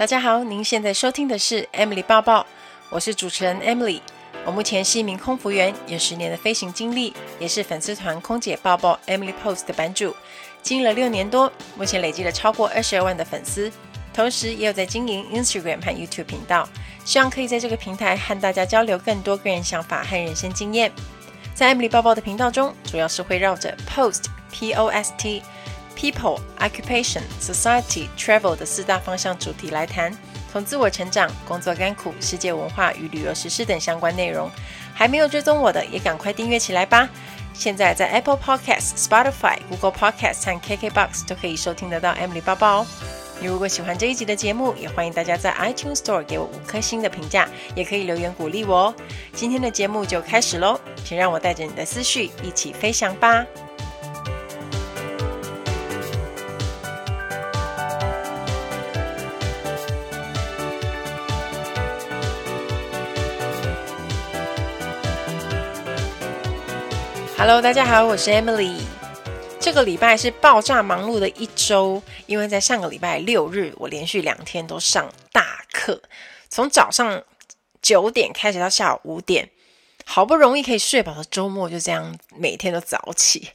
大家好，您现在收听的是 Emily 报报，我是主持人 Emily。我目前是一名空服员，有十年的飞行经历，也是粉丝团空姐报报 Emily Post 的版主，经营了六年多，目前累积了超过二十二万的粉丝，同时也有在经营 Instagram 和 YouTube 频道，希望可以在这个平台和大家交流更多个人想法和人生经验。在 Emily 报报的频道中，主要是会绕着 Post P O S T。People, Occupation, Society, Travel 的四大方向主题来谈，从自我成长、工作甘苦、世界文化与旅游时事等相关内容。还没有追踪我的，也赶快订阅起来吧！现在在 Apple Podcast、Spotify、Google Podcast 和 KKBox 都可以收听得到 Emily 包包哦。你如果喜欢这一集的节目，也欢迎大家在 iTunes Store 给我五颗星的评价，也可以留言鼓励我哦。今天的节目就开始喽，请让我带着你的思绪一起飞翔吧！Hello，大家好，我是 Emily。这个礼拜是爆炸忙碌的一周，因为在上个礼拜六日，我连续两天都上大课，从早上九点开始到下午五点，好不容易可以睡饱的周末就这样每天都早起。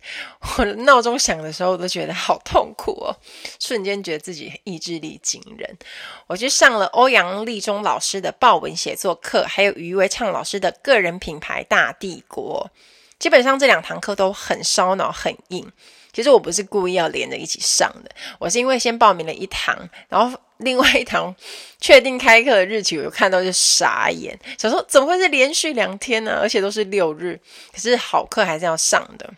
我闹钟响的时候，我都觉得好痛苦哦，瞬间觉得自己意志力惊人。我去上了欧阳立中老师的报文写作课，还有余维畅老师的个人品牌大帝国。基本上这两堂课都很烧脑、很硬。其实我不是故意要连着一起上的，我是因为先报名了一堂，然后另外一堂确定开课的日期，我就看到就傻眼，想说怎么会是连续两天呢？而且都是六日，可是好课还是要上的。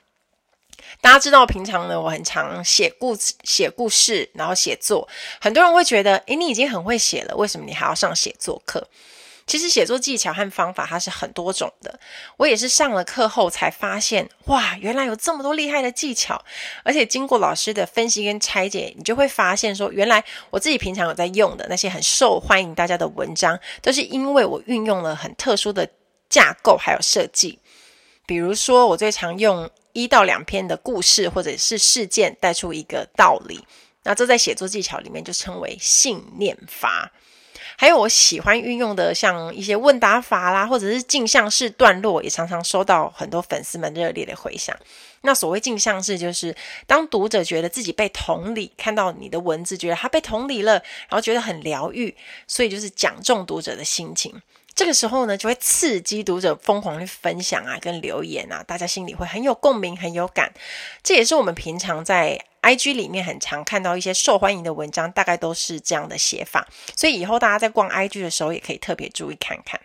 大家知道，平常呢，我很常写故事、写故事，然后写作。很多人会觉得，诶，你已经很会写了，为什么你还要上写作课？其实写作技巧和方法它是很多种的，我也是上了课后才发现，哇，原来有这么多厉害的技巧，而且经过老师的分析跟拆解，你就会发现说，原来我自己平常有在用的那些很受欢迎大家的文章，都是因为我运用了很特殊的架构还有设计，比如说我最常用一到两篇的故事或者是事件带出一个道理，那这在写作技巧里面就称为信念法。还有我喜欢运用的，像一些问答法啦，或者是镜像式段落，也常常收到很多粉丝们热烈的回响。那所谓镜像式，就是当读者觉得自己被同理，看到你的文字，觉得他被同理了，然后觉得很疗愈，所以就是讲中读者的心情。这个时候呢，就会刺激读者疯狂去分享啊，跟留言啊，大家心里会很有共鸣，很有感。这也是我们平常在 IG 里面很常看到一些受欢迎的文章，大概都是这样的写法。所以以后大家在逛 IG 的时候，也可以特别注意看看。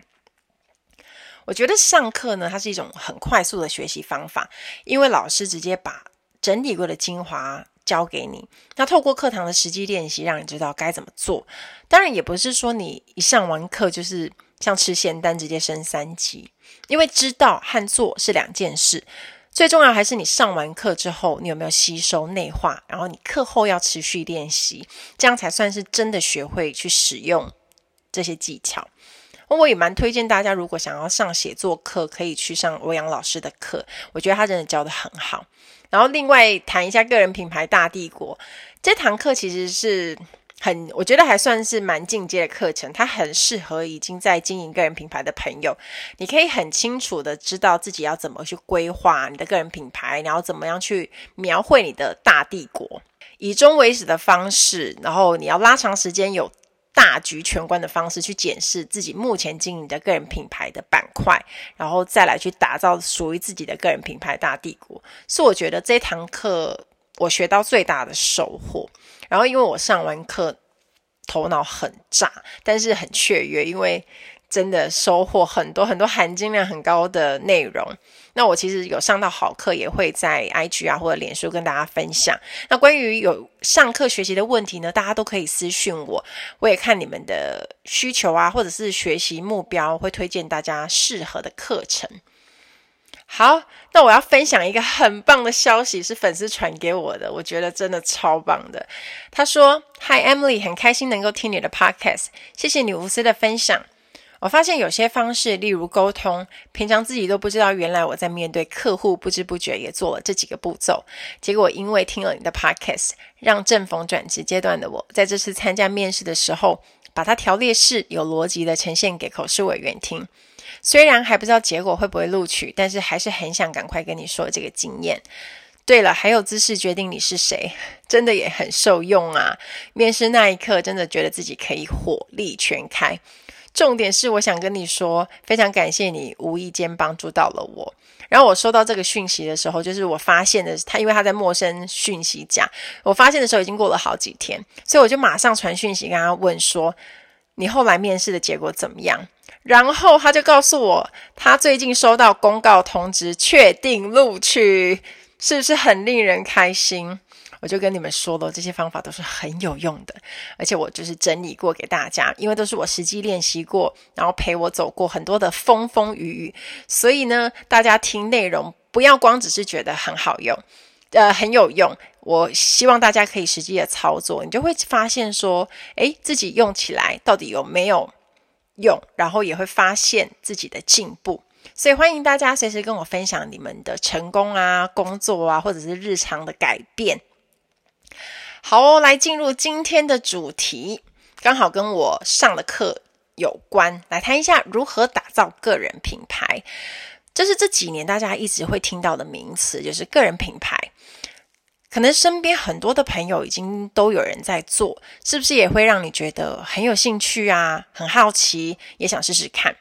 我觉得上课呢，它是一种很快速的学习方法，因为老师直接把整理过的精华教给你，那透过课堂的实际练习，让你知道该怎么做。当然，也不是说你一上完课就是。像吃仙丹直接升三级，因为知道和做是两件事，最重要还是你上完课之后，你有没有吸收内化，然后你课后要持续练习，这样才算是真的学会去使用这些技巧。我也蛮推荐大家，如果想要上写作课，可以去上欧阳老师的课，我觉得他真的教得很好。然后另外谈一下个人品牌大帝国，这堂课其实是。很，我觉得还算是蛮进阶的课程，它很适合已经在经营个人品牌的朋友。你可以很清楚的知道自己要怎么去规划你的个人品牌，然后怎么样去描绘你的大帝国，以终为始的方式，然后你要拉长时间，有大局全观的方式去检视自己目前经营的个人品牌的板块，然后再来去打造属于自己的个人品牌大帝国。是我觉得这堂课我学到最大的收获。然后，因为我上完课，头脑很炸，但是很雀跃，因为真的收获很多很多含金量很高的内容。那我其实有上到好课，也会在 IG 啊或者脸书跟大家分享。那关于有上课学习的问题呢，大家都可以私讯我，我也看你们的需求啊，或者是学习目标，会推荐大家适合的课程。好，那我要分享一个很棒的消息，是粉丝传给我的，我觉得真的超棒的。他说：“Hi Emily，很开心能够听你的 podcast，谢谢你无私的分享。我发现有些方式，例如沟通，平常自己都不知道，原来我在面对客户，不知不觉也做了这几个步骤。结果因为听了你的 podcast，让正逢转职阶段的我，在这次参加面试的时候。”把它条列式、有逻辑的呈现给口试委员听。虽然还不知道结果会不会录取，但是还是很想赶快跟你说这个经验。对了，还有姿势决定你是谁，真的也很受用啊！面试那一刻，真的觉得自己可以火力全开。重点是，我想跟你说，非常感谢你无意间帮助到了我。然后我收到这个讯息的时候，就是我发现的他，因为他在陌生讯息讲，我发现的时候已经过了好几天，所以我就马上传讯息跟他问说：“你后来面试的结果怎么样？”然后他就告诉我，他最近收到公告通知，确定录取。是不是很令人开心？我就跟你们说了，这些方法都是很有用的，而且我就是整理过给大家，因为都是我实际练习过，然后陪我走过很多的风风雨雨，所以呢，大家听内容不要光只是觉得很好用，呃，很有用。我希望大家可以实际的操作，你就会发现说，诶，自己用起来到底有没有用，然后也会发现自己的进步。所以欢迎大家随时跟我分享你们的成功啊、工作啊，或者是日常的改变。好哦，来进入今天的主题，刚好跟我上的课有关，来谈一下如何打造个人品牌。这是这几年大家一直会听到的名词，就是个人品牌。可能身边很多的朋友已经都有人在做，是不是也会让你觉得很有兴趣啊、很好奇，也想试试看？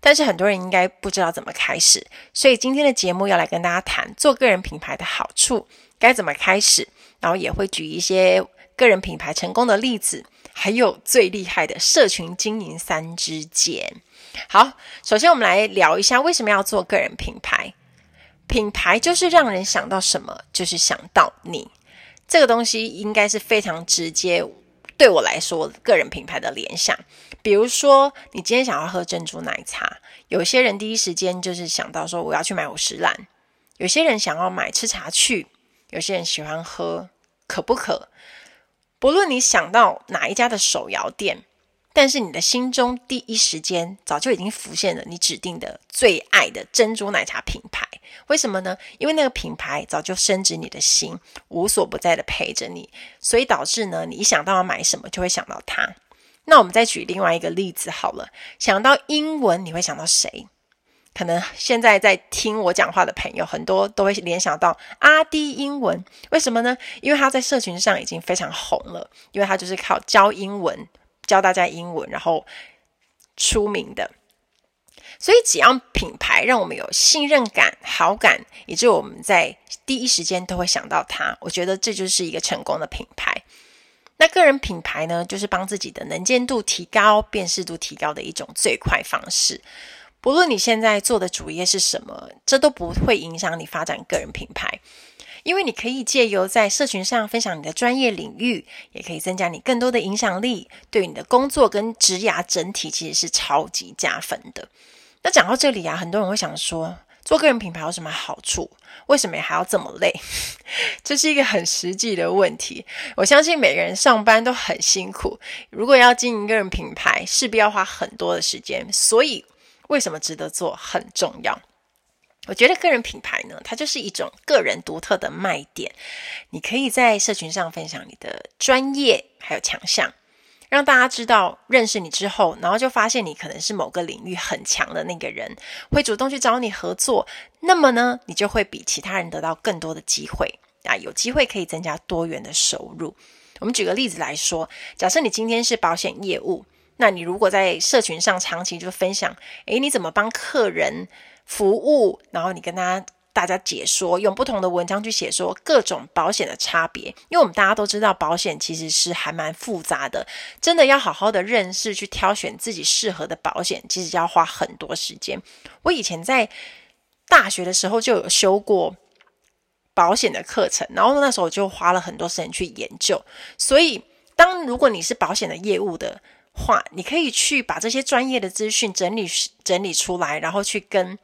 但是很多人应该不知道怎么开始，所以今天的节目要来跟大家谈做个人品牌的好处，该怎么开始，然后也会举一些个人品牌成功的例子，还有最厉害的社群经营三支箭。好，首先我们来聊一下为什么要做个人品牌。品牌就是让人想到什么，就是想到你。这个东西应该是非常直接，对我来说，个人品牌的联想。比如说，你今天想要喝珍珠奶茶，有些人第一时间就是想到说我要去买五十岚；有些人想要买吃茶去；有些人喜欢喝可不可。不论你想到哪一家的手摇店，但是你的心中第一时间早就已经浮现了你指定的最爱的珍珠奶茶品牌。为什么呢？因为那个品牌早就深植你的心，无所不在的陪着你，所以导致呢，你一想到要买什么，就会想到它。那我们再举另外一个例子好了，想到英文，你会想到谁？可能现在在听我讲话的朋友，很多都会联想到阿滴英文。为什么呢？因为他在社群上已经非常红了，因为他就是靠教英文，教大家英文，然后出名的。所以只要品牌让我们有信任感、好感，以致我们在第一时间都会想到他，我觉得这就是一个成功的品牌。那个人品牌呢，就是帮自己的能见度提高、辨识度提高的一种最快方式。不论你现在做的主业是什么，这都不会影响你发展个人品牌，因为你可以借由在社群上分享你的专业领域，也可以增加你更多的影响力，对你的工作跟职涯整体其实是超级加分的。那讲到这里啊，很多人会想说，做个人品牌有什么好处？为什么还要这么累？这是一个很实际的问题。我相信每个人上班都很辛苦，如果要经营个人品牌，势必要花很多的时间。所以，为什么值得做很重要。我觉得个人品牌呢，它就是一种个人独特的卖点。你可以在社群上分享你的专业还有强项。让大家知道认识你之后，然后就发现你可能是某个领域很强的那个人，会主动去找你合作。那么呢，你就会比其他人得到更多的机会啊，有机会可以增加多元的收入。我们举个例子来说，假设你今天是保险业务，那你如果在社群上长期就分享，诶，你怎么帮客人服务，然后你跟他。大家解说，用不同的文章去写说各种保险的差别，因为我们大家都知道保险其实是还蛮复杂的，真的要好好的认识去挑选自己适合的保险，其实要花很多时间。我以前在大学的时候就有修过保险的课程，然后那时候就花了很多时间去研究。所以，当如果你是保险的业务的话，你可以去把这些专业的资讯整理整理出来，然后去跟。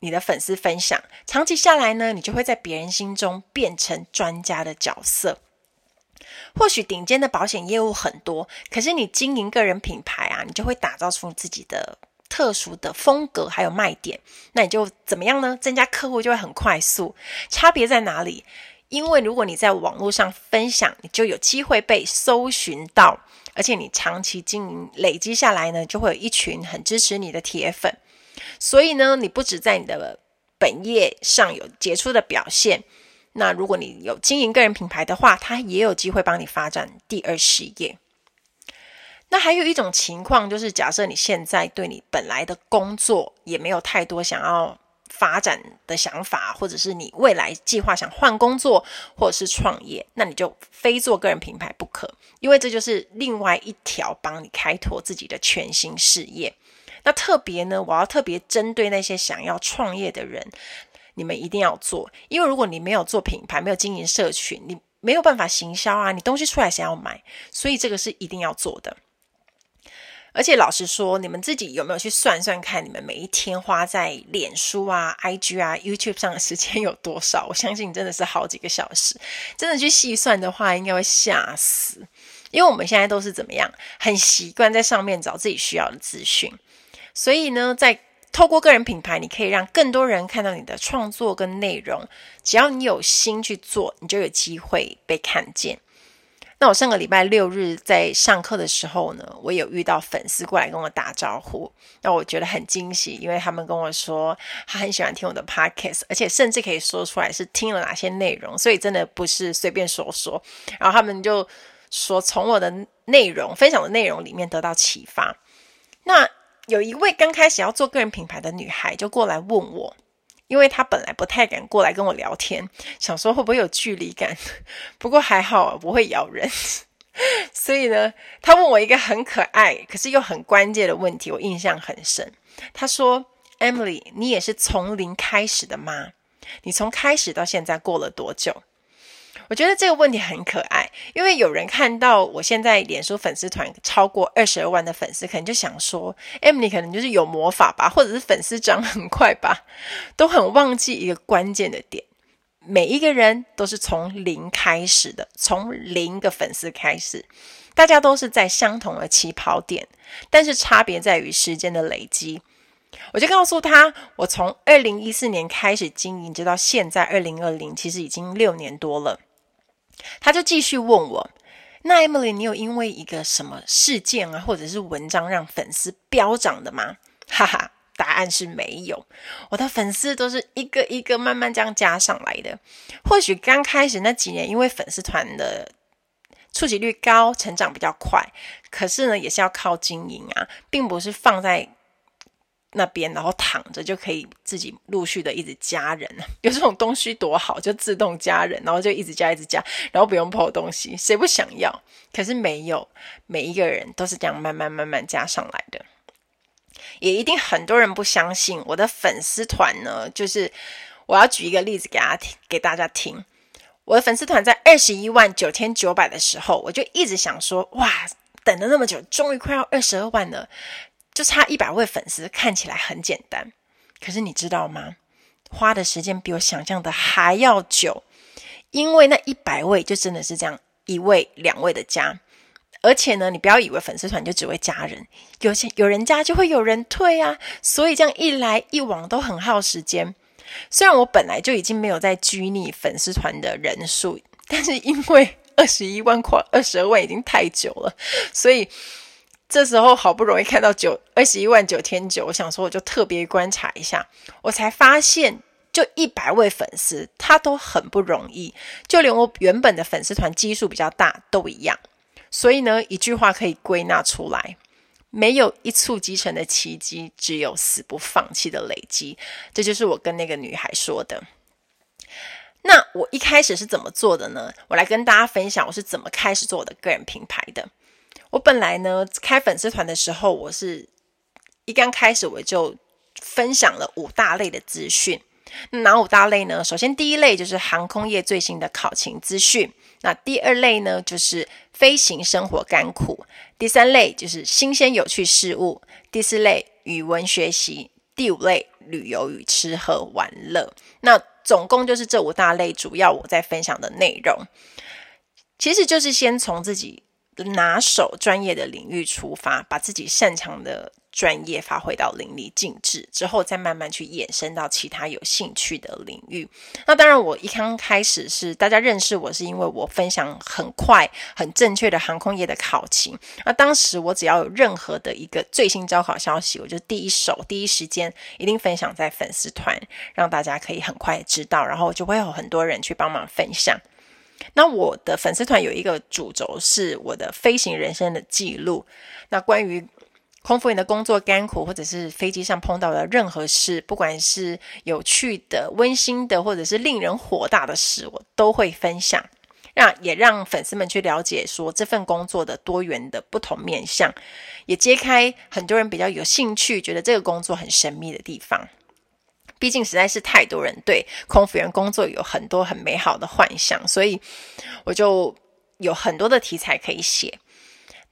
你的粉丝分享，长期下来呢，你就会在别人心中变成专家的角色。或许顶尖的保险业务很多，可是你经营个人品牌啊，你就会打造出自己的特殊的风格，还有卖点。那你就怎么样呢？增加客户就会很快速。差别在哪里？因为如果你在网络上分享，你就有机会被搜寻到，而且你长期经营累积下来呢，就会有一群很支持你的铁粉。所以呢，你不止在你的本业上有杰出的表现，那如果你有经营个人品牌的话，它也有机会帮你发展第二事业。那还有一种情况，就是假设你现在对你本来的工作也没有太多想要发展的想法，或者是你未来计划想换工作或者是创业，那你就非做个人品牌不可，因为这就是另外一条帮你开拓自己的全新事业。那特别呢，我要特别针对那些想要创业的人，你们一定要做，因为如果你没有做品牌，没有经营社群，你没有办法行销啊，你东西出来谁要买？所以这个是一定要做的。而且老实说，你们自己有没有去算算看，你们每一天花在脸书啊、IG 啊、YouTube 上的时间有多少？我相信真的是好几个小时。真的去细算的话，应该会吓死。因为我们现在都是怎么样，很习惯在上面找自己需要的资讯。所以呢，在透过个人品牌，你可以让更多人看到你的创作跟内容。只要你有心去做，你就有机会被看见。那我上个礼拜六日在上课的时候呢，我有遇到粉丝过来跟我打招呼，那我觉得很惊喜，因为他们跟我说他很喜欢听我的 podcast，而且甚至可以说出来是听了哪些内容，所以真的不是随便说说。然后他们就说从我的内容分享的内容里面得到启发。那有一位刚开始要做个人品牌的女孩就过来问我。因为她本来不太敢过来跟我聊天，想说会不会有距离感，不过还好不会咬人，所以呢，他问我一个很可爱可是又很关键的问题，我印象很深。他说：“Emily，你也是从零开始的吗？你从开始到现在过了多久？”我觉得这个问题很可爱，因为有人看到我现在脸书粉丝团超过二十二万的粉丝，可能就想说，Emily 可能就是有魔法吧，或者是粉丝涨很快吧，都很忘记一个关键的点，每一个人都是从零开始的，从零个粉丝开始，大家都是在相同的起跑点，但是差别在于时间的累积。我就告诉他，我从二零一四年开始经营，直到现在二零二零，其实已经六年多了。他就继续问我：“那 Emily，你有因为一个什么事件啊，或者是文章让粉丝飙涨的吗？”哈哈，答案是没有。我的粉丝都是一个一个慢慢这样加上来的。或许刚开始那几年，因为粉丝团的触及率高，成长比较快，可是呢，也是要靠经营啊，并不是放在。那边，然后躺着就可以自己陆续的一直加人，有这种东西多好，就自动加人，然后就一直加一直加，然后不用破东西，谁不想要？可是没有，每一个人都是这样慢慢慢慢加上来的。也一定很多人不相信我的粉丝团呢，就是我要举一个例子给大家听，给大家听。我的粉丝团在二十一万九千九百的时候，我就一直想说，哇，等了那么久，终于快要二十二万了。就差一百位粉丝，看起来很简单，可是你知道吗？花的时间比我想象的还要久，因为那一百位就真的是这样一位两位的加，而且呢，你不要以为粉丝团就只会加人，有些有人加就会有人退啊，所以这样一来一往都很耗时间。虽然我本来就已经没有在拘泥粉丝团的人数，但是因为二十一万块二十二万已经太久了，所以。这时候好不容易看到九二十一万九千九，我想说我就特别观察一下，我才发现就一百位粉丝，他都很不容易，就连我原本的粉丝团基数比较大都一样。所以呢，一句话可以归纳出来：没有一蹴即成的奇迹，只有死不放弃的累积。这就是我跟那个女孩说的。那我一开始是怎么做的呢？我来跟大家分享我是怎么开始做我的个人品牌的。我本来呢，开粉丝团的时候，我是一刚开始我就分享了五大类的资讯。哪五大类呢？首先第一类就是航空业最新的考勤资讯，那第二类呢就是飞行生活甘苦，第三类就是新鲜有趣事物，第四类语文学习，第五类旅游与吃喝玩乐。那总共就是这五大类主要我在分享的内容，其实就是先从自己。拿手专业的领域出发，把自己擅长的专业发挥到淋漓尽致，之后再慢慢去延伸到其他有兴趣的领域。那当然，我一刚开始是大家认识我是因为我分享很快、很正确的航空业的考勤。那当时我只要有任何的一个最新招考消息，我就第一手、第一时间一定分享在粉丝团，让大家可以很快知道，然后就会有很多人去帮忙分享。那我的粉丝团有一个主轴是我的飞行人生的记录，那关于。空服员的工作甘苦，或者是飞机上碰到的任何事，不管是有趣的、温馨的，或者是令人火大的事，我都会分享，让也让粉丝们去了解说这份工作的多元的不同面向，也揭开很多人比较有兴趣、觉得这个工作很神秘的地方。毕竟实在是太多人对空服员工作有很多很美好的幻想，所以我就有很多的题材可以写。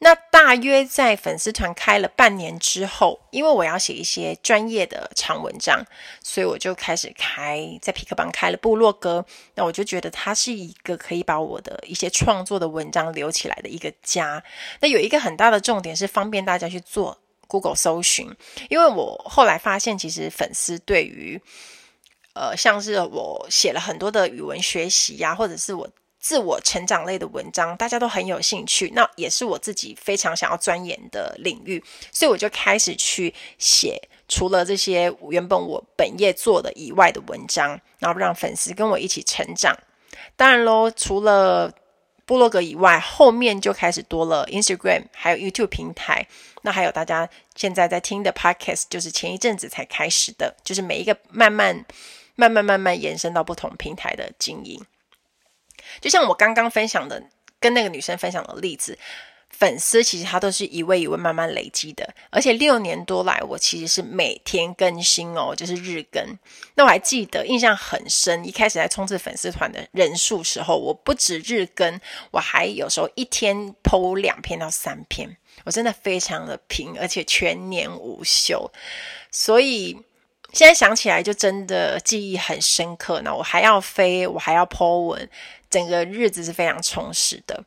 那大约在粉丝团开了半年之后，因为我要写一些专业的长文章，所以我就开始开在皮克邦开了部落格。那我就觉得它是一个可以把我的一些创作的文章留起来的一个家。那有一个很大的重点是方便大家去做 Google 搜寻，因为我后来发现，其实粉丝对于呃像是我写了很多的语文学习呀、或者是我。自我成长类的文章，大家都很有兴趣，那也是我自己非常想要钻研的领域，所以我就开始去写除了这些原本我本业做的以外的文章，然后让粉丝跟我一起成长。当然喽，除了部落格以外，后面就开始多了 Instagram，还有 YouTube 平台，那还有大家现在在听的 Podcast，就是前一阵子才开始的，就是每一个慢慢、慢慢、慢慢延伸到不同平台的经营。就像我刚刚分享的，跟那个女生分享的例子，粉丝其实他都是一位一位慢慢累积的，而且六年多来，我其实是每天更新哦，就是日更。那我还记得印象很深，一开始在冲刺粉丝团的人数时候，我不止日更，我还有时候一天剖两篇到三篇，我真的非常的拼，而且全年无休，所以。现在想起来就真的记忆很深刻。那我还要飞，我还要剖文，整个日子是非常充实的。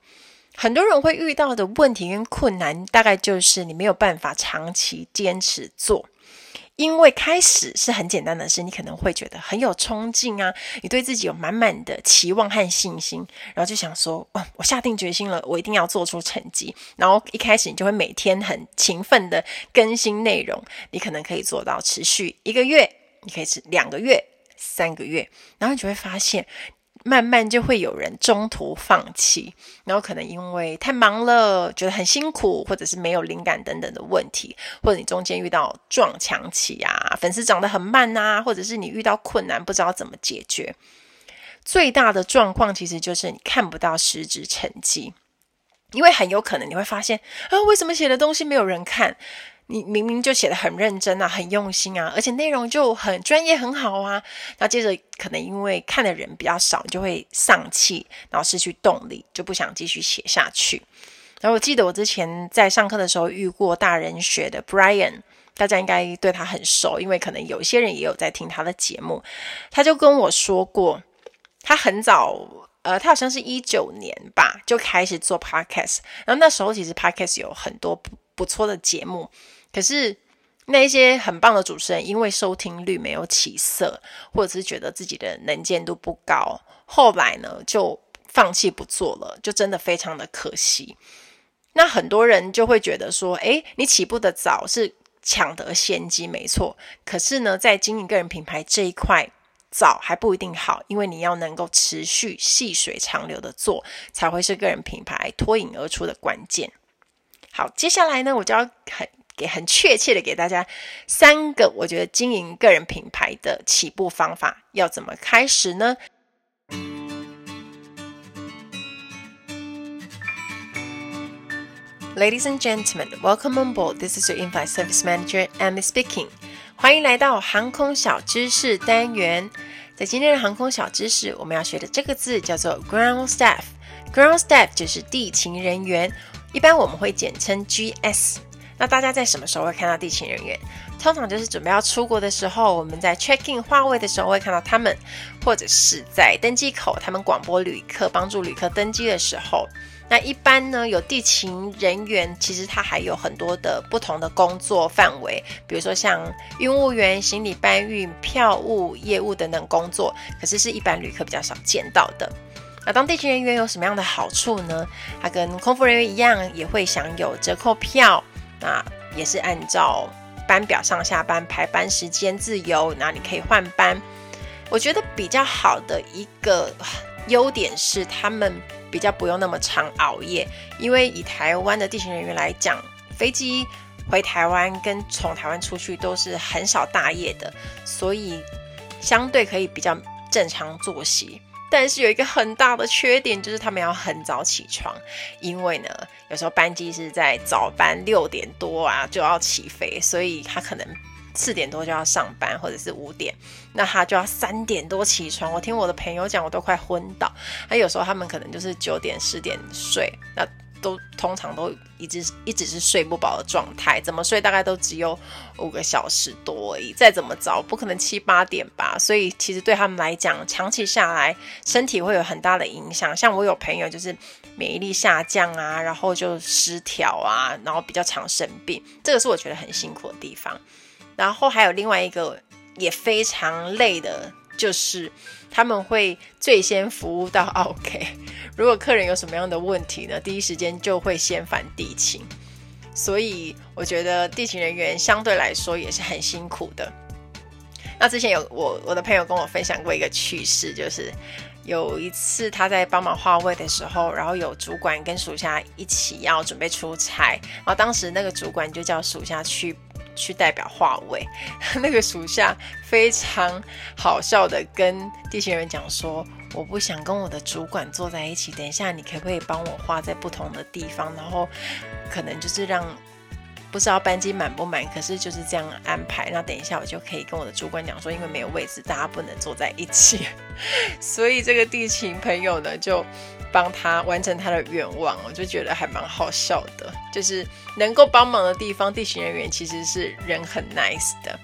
很多人会遇到的问题跟困难，大概就是你没有办法长期坚持做。因为开始是很简单的事，你可能会觉得很有冲劲啊，你对自己有满满的期望和信心，然后就想说，哦，我下定决心了，我一定要做出成绩。然后一开始你就会每天很勤奋的更新内容，你可能可以做到持续一个月，你可以持两个月、三个月，然后你就会发现。慢慢就会有人中途放弃，然后可能因为太忙了，觉得很辛苦，或者是没有灵感等等的问题，或者你中间遇到撞墙期啊，粉丝涨得很慢啊，或者是你遇到困难不知道怎么解决。最大的状况其实就是你看不到实质成绩，因为很有可能你会发现啊，为什么写的东西没有人看？你明明就写得很认真啊，很用心啊，而且内容就很专业，很好啊。那接着可能因为看的人比较少，就会丧气，然后失去动力，就不想继续写下去。然后我记得我之前在上课的时候遇过大人学的 Brian，大家应该对他很熟，因为可能有些人也有在听他的节目。他就跟我说过，他很早，呃，他好像是一九年吧，就开始做 Podcast。然后那时候其实 Podcast 有很多不错的节目。可是那一些很棒的主持人，因为收听率没有起色，或者是觉得自己的能见度不高，后来呢就放弃不做了，就真的非常的可惜。那很多人就会觉得说，诶，你起步的早是抢得先机，没错。可是呢，在经营个人品牌这一块，早还不一定好，因为你要能够持续细水长流的做，才会是个人品牌脱颖而出的关键。好，接下来呢，我就要很。给很确切的给大家三个，我觉得经营个人品牌的起步方法要怎么开始呢？Ladies and gentlemen, welcome on board. This is your in-flight service manager, Amy speaking. 欢迎来到航空小知识单元。在今天的航空小知识，我们要学的这个字叫做 ground staff。ground staff 就是地勤人员，一般我们会简称 GS。那大家在什么时候会看到地勤人员？通常就是准备要出国的时候，我们在 check in 划位的时候会看到他们，或者是在登机口他们广播旅客，帮助旅客登机的时候。那一般呢，有地勤人员，其实他还有很多的不同的工作范围，比如说像运务员、行李搬运、票务业务等等工作，可是是一般旅客比较少见到的。那当地勤人员有什么样的好处呢？他跟空服人员一样，也会享有折扣票，那也是按照班表上下班排班时间自由，那你可以换班。我觉得比较好的一个优点是他们。比较不用那么常熬夜，因为以台湾的地勤人员来讲，飞机回台湾跟从台湾出去都是很少大夜的，所以相对可以比较正常作息。但是有一个很大的缺点，就是他们要很早起床，因为呢，有时候班机是在早班六点多啊就要起飞，所以他可能。四点多就要上班，或者是五点，那他就要三点多起床。我听我的朋友讲，我都快昏倒。那有时候他们可能就是九点、十点睡，那都通常都一直一直是睡不饱的状态。怎么睡大概都只有五个小时多而已。再怎么早，不可能七八点吧。所以其实对他们来讲，长期下来身体会有很大的影响。像我有朋友就是免疫力下降啊，然后就失调啊，然后比较常生病。这个是我觉得很辛苦的地方。然后还有另外一个也非常累的，就是他们会最先服务到 OK。如果客人有什么样的问题呢，第一时间就会先返地勤。所以我觉得地勤人员相对来说也是很辛苦的。那之前有我我的朋友跟我分享过一个趣事，就是有一次他在帮忙划位的时候，然后有主管跟属下一起要准备出差，然后当时那个主管就叫属下去。去代表画位，那个属下非常好笑的跟地勤人讲说：“我不想跟我的主管坐在一起，等一下你可不可以帮我画在不同的地方？然后可能就是让不知道班机满不满，可是就是这样安排。那等一下我就可以跟我的主管讲说，因为没有位置，大家不能坐在一起。所以这个地勤朋友呢就。”帮他完成他的愿望，我就觉得还蛮好笑的。就是能够帮忙的地方，地勤人员其实是人很 nice 的。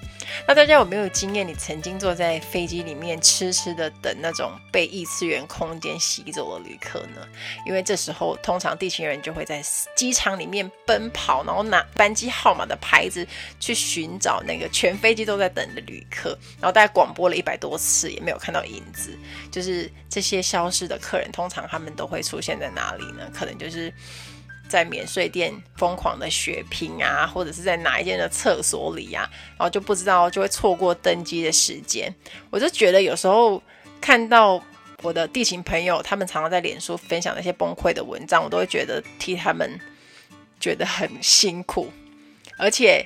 那大家有没有经验？你曾经坐在飞机里面痴痴的等那种被异次元空间吸走的旅客呢？因为这时候通常地勤人就会在机场里面奔跑，然后拿班机号码的牌子去寻找那个全飞机都在等的旅客。然后大概广播了一百多次，也没有看到影子。就是这些消失的客人，通常他们都会出现在哪里呢？可能就是。在免税店疯狂的血拼啊，或者是在哪一间的厕所里啊，然后就不知道就会错过登机的时间。我就觉得有时候看到我的地勤朋友，他们常常在脸书分享那些崩溃的文章，我都会觉得替他们觉得很辛苦。而且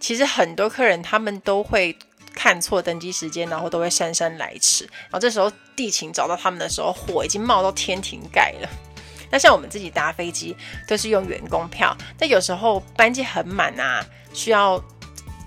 其实很多客人他们都会看错登机时间，然后都会姗姗来迟。然后这时候地勤找到他们的时候，火已经冒到天庭盖了。那像我们自己搭飞机都是用员工票，但有时候班机很满啊，需要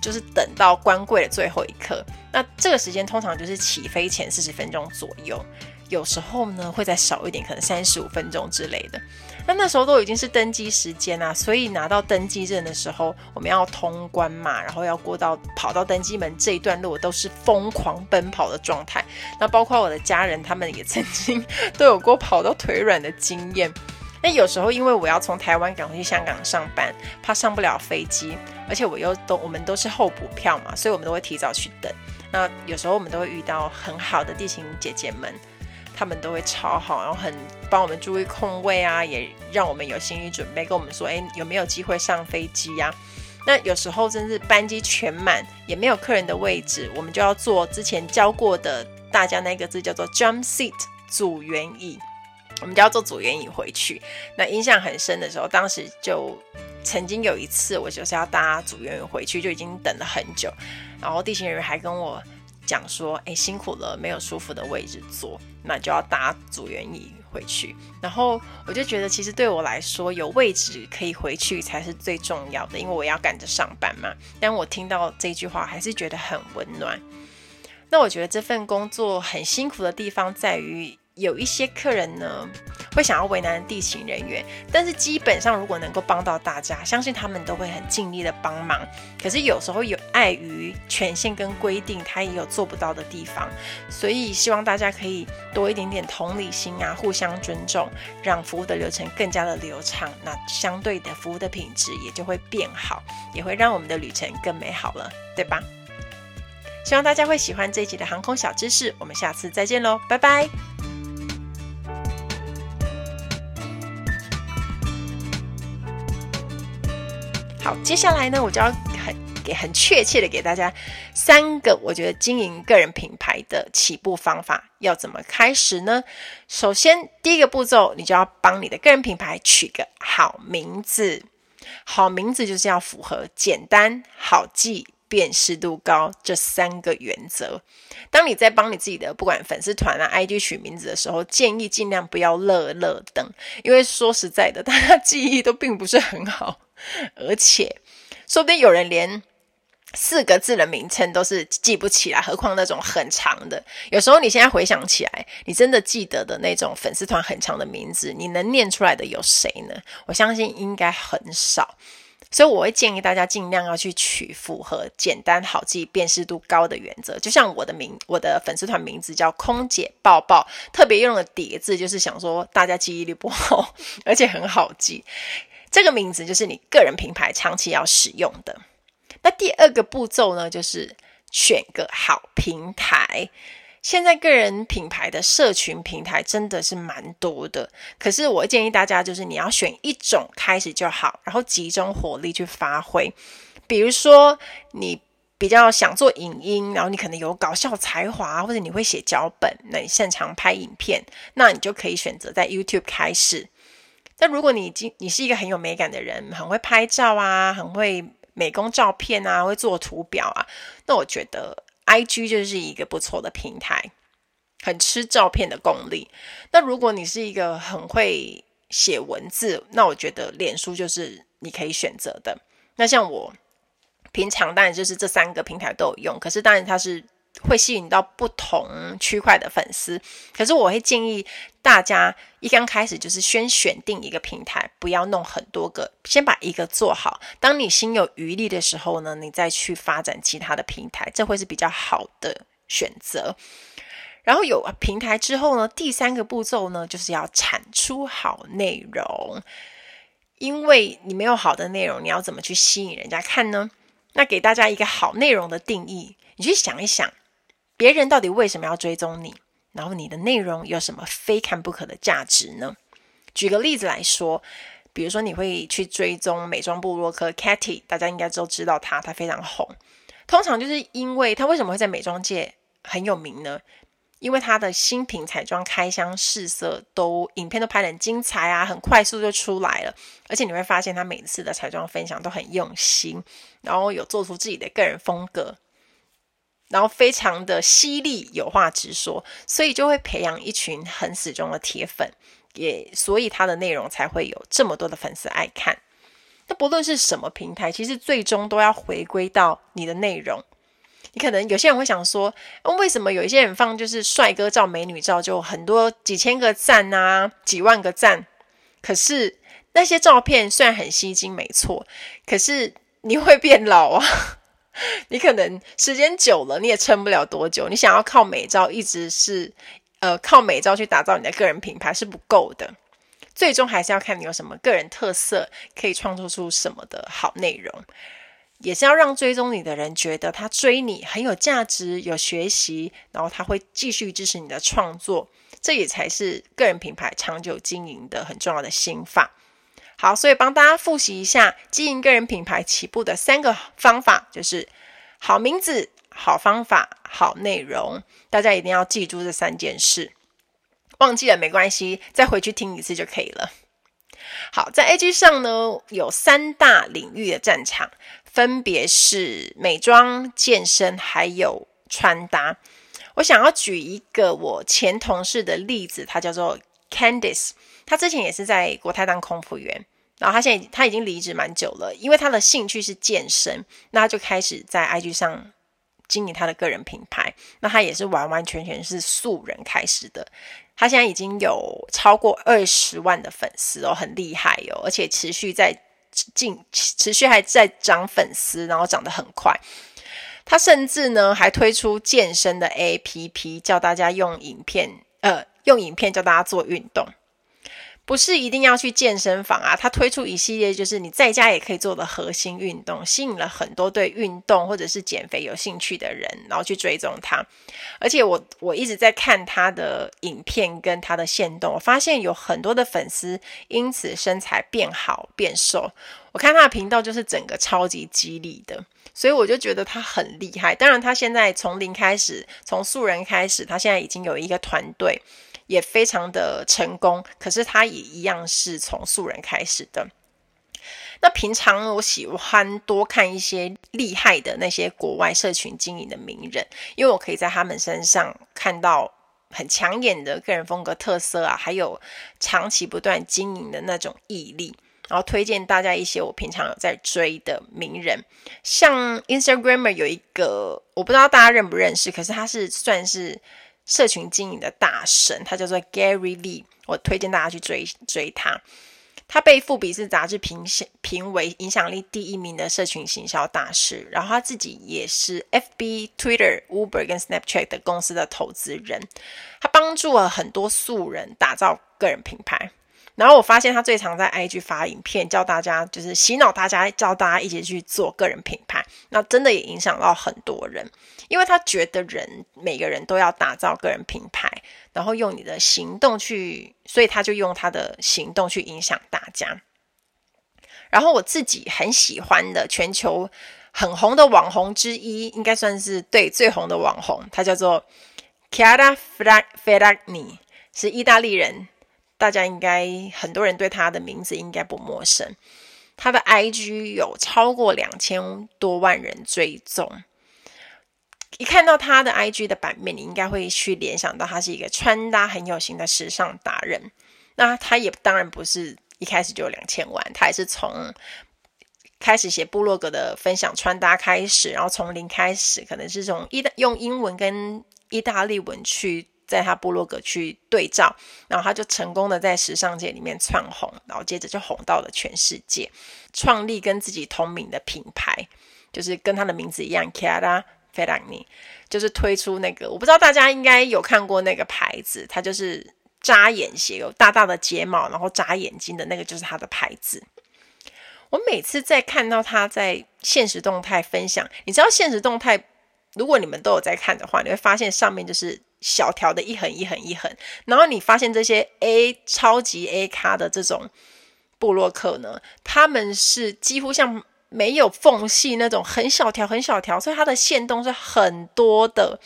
就是等到关柜的最后一刻。那这个时间通常就是起飞前四十分钟左右，有时候呢会再少一点，可能三十五分钟之类的。那那时候都已经是登机时间啊，所以拿到登机证的时候，我们要通关嘛，然后要过到跑到登机门这一段路，都是疯狂奔跑的状态。那包括我的家人，他们也曾经 都有过跑到腿软的经验。那有时候因为我要从台湾赶回去香港上班，怕上不了飞机，而且我又都我们都是候补票嘛，所以我们都会提早去等。那有时候我们都会遇到很好的地勤姐姐们。他们都会超好，然后很帮我们注意空位啊，也让我们有心理准备，跟我们说，哎，有没有机会上飞机呀？那有时候真是班机全满，也没有客人的位置，我们就要坐之前教过的大家那个字叫做 jump seat 组员椅，我们就要坐组员椅回去。那印象很深的时候，当时就曾经有一次，我就是要搭组员椅回去，就已经等了很久，然后地勤人员还跟我。讲说，哎，辛苦了，没有舒服的位置坐，那就要搭组员椅回去。然后我就觉得，其实对我来说，有位置可以回去才是最重要的，因为我要赶着上班嘛。但我听到这句话，还是觉得很温暖。那我觉得这份工作很辛苦的地方在于，有一些客人呢，会想要为难地勤人员。但是基本上，如果能够帮到大家，相信他们都会很尽力的帮忙。可是有时候有碍于权限跟规定，他也有做不到的地方。所以希望大家可以多一点点同理心啊，互相尊重，让服务的流程更加的流畅。那相对的服务的品质也就会变好，也会让我们的旅程更美好了，对吧？希望大家会喜欢这一集的航空小知识，我们下次再见喽，拜拜。好，接下来呢，我就要很给很确切的给大家三个我觉得经营个人品牌的起步方法，要怎么开始呢？首先，第一个步骤，你就要帮你的个人品牌取个好名字，好名字就是要符合简单好记。辨识度高这三个原则，当你在帮你自己的不管粉丝团啊、IG 取名字的时候，建议尽量不要乐乐等，因为说实在的，大家记忆都并不是很好，而且说不定有人连四个字的名称都是记不起来，何况那种很长的。有时候你现在回想起来，你真的记得的那种粉丝团很长的名字，你能念出来的有谁呢？我相信应该很少。所以我会建议大家尽量要去取符合简单好记、辨识度高的原则。就像我的名，我的粉丝团名字叫空姐抱抱，特别用了叠字，就是想说大家记忆力不好，而且很好记。这个名字就是你个人品牌长期要使用的。那第二个步骤呢，就是选个好平台。现在个人品牌的社群平台真的是蛮多的，可是我建议大家就是你要选一种开始就好，然后集中火力去发挥。比如说你比较想做影音，然后你可能有搞笑才华，或者你会写脚本，那你擅长拍影片，那你就可以选择在 YouTube 开始。但如果你已经你是一个很有美感的人，很会拍照啊，很会美工照片啊，会做图表啊，那我觉得。IG 就是一个不错的平台，很吃照片的功力。那如果你是一个很会写文字，那我觉得脸书就是你可以选择的。那像我平常当然就是这三个平台都有用，可是当然它是会吸引到不同区块的粉丝。可是我会建议大家一刚开始就是先选定一个平台，不要弄很多个，先把一个做好。当你心有余力的时候呢，你再去发展其他的平台，这会是比较好的选择。然后有平台之后呢，第三个步骤呢，就是要产出好内容。因为你没有好的内容，你要怎么去吸引人家看呢？那给大家一个好内容的定义，你去想一想。别人到底为什么要追踪你？然后你的内容有什么非看不可的价值呢？举个例子来说，比如说你会去追踪美妆部落客 Katy，大家应该都知道她，她非常红。通常就是因为她为什么会在美妆界很有名呢？因为她的新品彩妆开箱试色都影片都拍得很精彩啊，很快速就出来了。而且你会发现她每次的彩妆分享都很用心，然后有做出自己的个人风格。然后非常的犀利，有话直说，所以就会培养一群很死忠的铁粉，也所以他的内容才会有这么多的粉丝爱看。那不论是什么平台，其实最终都要回归到你的内容。你可能有些人会想说，为什么有一些人放就是帅哥照、美女照，就很多几千个赞啊，几万个赞，可是那些照片虽然很吸睛，没错，可是你会变老啊。你可能时间久了，你也撑不了多久。你想要靠美照一直是，呃，靠美照去打造你的个人品牌是不够的。最终还是要看你有什么个人特色，可以创作出什么的好内容，也是要让追踪你的人觉得他追你很有价值、有学习，然后他会继续支持你的创作。这也才是个人品牌长久经营的很重要的心法。好，所以帮大家复习一下经营个人品牌起步的三个方法，就是好名字、好方法、好内容。大家一定要记住这三件事，忘记了没关系，再回去听一次就可以了。好，在 A G 上呢，有三大领域的战场，分别是美妆、健身还有穿搭。我想要举一个我前同事的例子，他叫做 Candice，他之前也是在国泰当空服员。然后他现在他已经离职蛮久了，因为他的兴趣是健身，那他就开始在 IG 上经营他的个人品牌。那他也是完完全全是素人开始的，他现在已经有超过二十万的粉丝哦，很厉害哦，而且持续在进，持续还在涨粉丝，然后涨得很快。他甚至呢还推出健身的 APP，叫大家用影片，呃，用影片教大家做运动。不是一定要去健身房啊，他推出一系列就是你在家也可以做的核心运动，吸引了很多对运动或者是减肥有兴趣的人，然后去追踪他。而且我我一直在看他的影片跟他的线动，我发现有很多的粉丝因此身材变好变瘦。我看他的频道就是整个超级激励的，所以我就觉得他很厉害。当然，他现在从零开始，从素人开始，他现在已经有一个团队。也非常的成功，可是他也一样是从素人开始的。那平常我喜欢多看一些厉害的那些国外社群经营的名人，因为我可以在他们身上看到很抢眼的个人风格特色啊，还有长期不断经营的那种毅力。然后推荐大家一些我平常有在追的名人，像 Instagramer 有一个我不知道大家认不认识，可是他是算是。社群经营的大神，他叫做 Gary Vee，我推荐大家去追追他。他被富比斯杂志评评为影响力第一名的社群行销大师，然后他自己也是 FB、Twitter、Uber 跟 Snapchat 的公司的投资人，他帮助了很多素人打造个人品牌。然后我发现他最常在 IG 发影片，教大家就是洗脑大家，教大家一起去做个人品牌。那真的也影响到很多人，因为他觉得人每个人都要打造个人品牌，然后用你的行动去，所以他就用他的行动去影响大家。然后我自己很喜欢的全球很红的网红之一，应该算是对最红的网红，他叫做 Chiara Ferragni，是意大利人。大家应该很多人对他的名字应该不陌生，他的 IG 有超过两千多万人追踪。一看到他的 IG 的版面，你应该会去联想到他是一个穿搭很有型的时尚达人。那他也当然不是一开始就有两千万，他也是从开始写部落格的分享穿搭开始，然后从零开始，可能是从意大用英文跟意大利文去。在他部落格去对照，然后他就成功的在时尚界里面窜红，然后接着就红到了全世界，创立跟自己同名的品牌，就是跟他的名字一样，Chiara Ferragni，就是推出那个，我不知道大家应该有看过那个牌子，它就是扎眼鞋，有大大的睫毛，然后扎眼睛的那个就是他的牌子。我每次在看到他在现实动态分享，你知道现实动态，如果你们都有在看的话，你会发现上面就是。小条的一横一横一横，然后你发现这些 A 超级 A 咖的这种部落客呢，他们是几乎像没有缝隙那种很小条很小条，所以它的限动是很多的。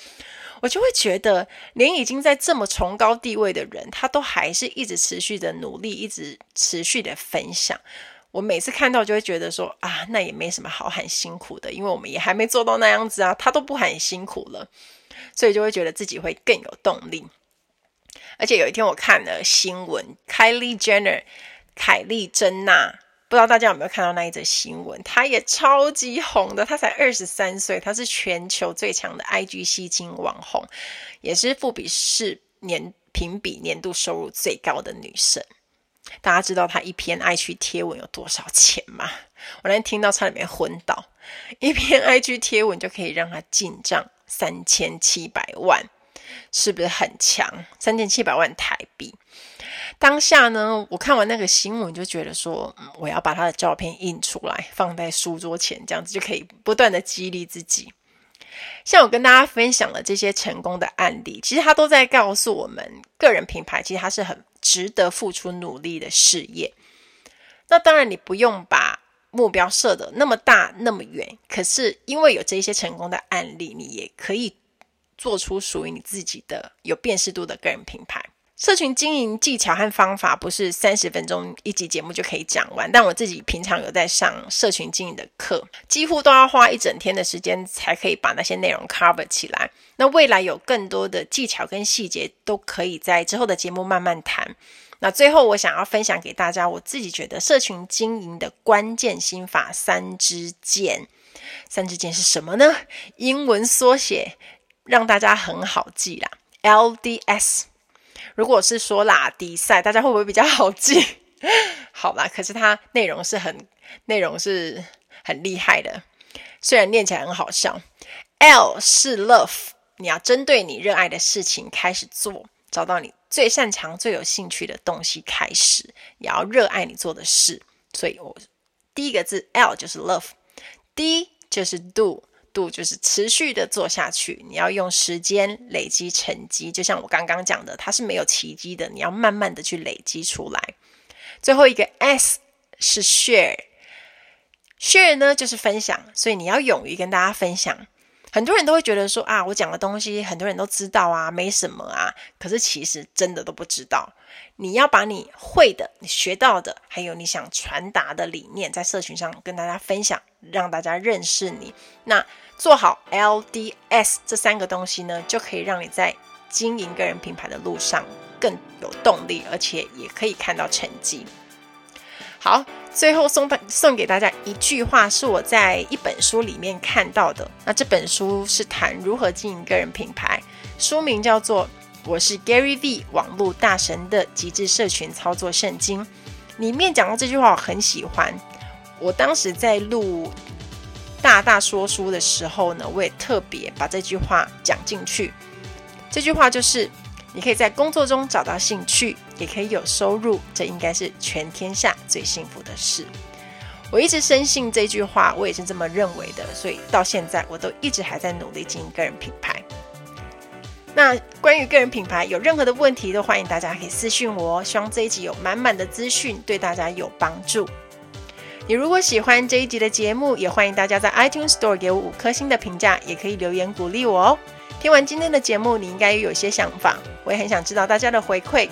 我就会觉得，连已经在这么崇高地位的人，他都还是一直持续的努力，一直持续的分享。我每次看到就会觉得说啊，那也没什么好喊辛苦的，因为我们也还没做到那样子啊，他都不喊辛苦了。所以就会觉得自己会更有动力，而且有一天我看了新闻，Kylie Jenner，凯莉珍娜，不知道大家有没有看到那一则新闻？她也超级红的，她才二十三岁，她是全球最强的 IG 吸金网红，也是富比士年评比年度收入最高的女生。大家知道她一篇 IG 贴文有多少钱吗？我那天听到差点没昏倒，一篇 IG 贴文就可以让她进账。三千七百万，是不是很强？三千七百万台币。当下呢，我看完那个新闻，就觉得说，嗯，我要把他的照片印出来，放在书桌前，这样子就可以不断的激励自己。像我跟大家分享的这些成功的案例，其实他都在告诉我们，个人品牌其实它是很值得付出努力的事业。那当然，你不用把。目标设的那么大那么远，可是因为有这些成功的案例，你也可以做出属于你自己的有辨识度的个人品牌。社群经营技巧和方法不是三十分钟一集节目就可以讲完，但我自己平常有在上社群经营的课，几乎都要花一整天的时间才可以把那些内容 cover 起来。那未来有更多的技巧跟细节，都可以在之后的节目慢慢谈。那最后，我想要分享给大家，我自己觉得社群经营的关键心法三支箭。三支箭是什么呢？英文缩写让大家很好记啦，LDS。如果是说拉迪赛，大家会不会比较好记？好啦，可是它内容是很内容是很厉害的，虽然念起来很好笑。L 是 love，你要针对你热爱的事情开始做，找到你最擅长、最有兴趣的东西开始，也要热爱你做的事。所以我第一个字 L 就是 love，D 就是 do，do 就是持续的做下去。你要用时间累积成绩，就像我刚刚讲的，它是没有奇迹的，你要慢慢的去累积出来。最后一个 S 是 share，share 呢就是分享，所以你要勇于跟大家分享。很多人都会觉得说啊，我讲的东西很多人都知道啊，没什么啊。可是其实真的都不知道。你要把你会的、你学到的，还有你想传达的理念，在社群上跟大家分享，让大家认识你。那做好 LDS 这三个东西呢，就可以让你在经营个人品牌的路上更有动力，而且也可以看到成绩。好，最后送送给大家一句话，是我在一本书里面看到的。那这本书是谈如何经营个人品牌，书名叫做《我是 Gary V 网络大神的极致社群操作圣经》。里面讲到这句话，我很喜欢。我当时在录大大说书的时候呢，我也特别把这句话讲进去。这句话就是。你可以在工作中找到兴趣，也可以有收入，这应该是全天下最幸福的事。我一直深信这句话，我也是这么认为的，所以到现在我都一直还在努力经营个人品牌。那关于个人品牌有任何的问题，都欢迎大家可以私信我。希望这一集有满满的资讯，对大家有帮助。你如果喜欢这一集的节目，也欢迎大家在 iTunes Store 给我五颗星的评价，也可以留言鼓励我哦。听完今天的节目，你应该也有些想法，我也很想知道大家的回馈。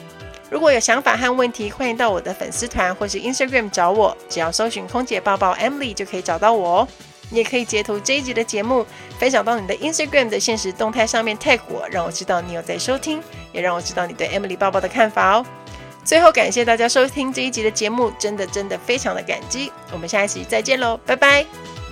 如果有想法和问题，欢迎到我的粉丝团或是 Instagram 找我，只要搜寻“空姐抱抱 Emily” 就可以找到我哦。你也可以截图这一集的节目，分享到你的 Instagram 的现实动态上面 tag 我，让我知道你有在收听，也让我知道你对 Emily 抱抱的看法哦。最后，感谢大家收听这一集的节目，真的真的非常的感激。我们下一期再见喽，拜拜。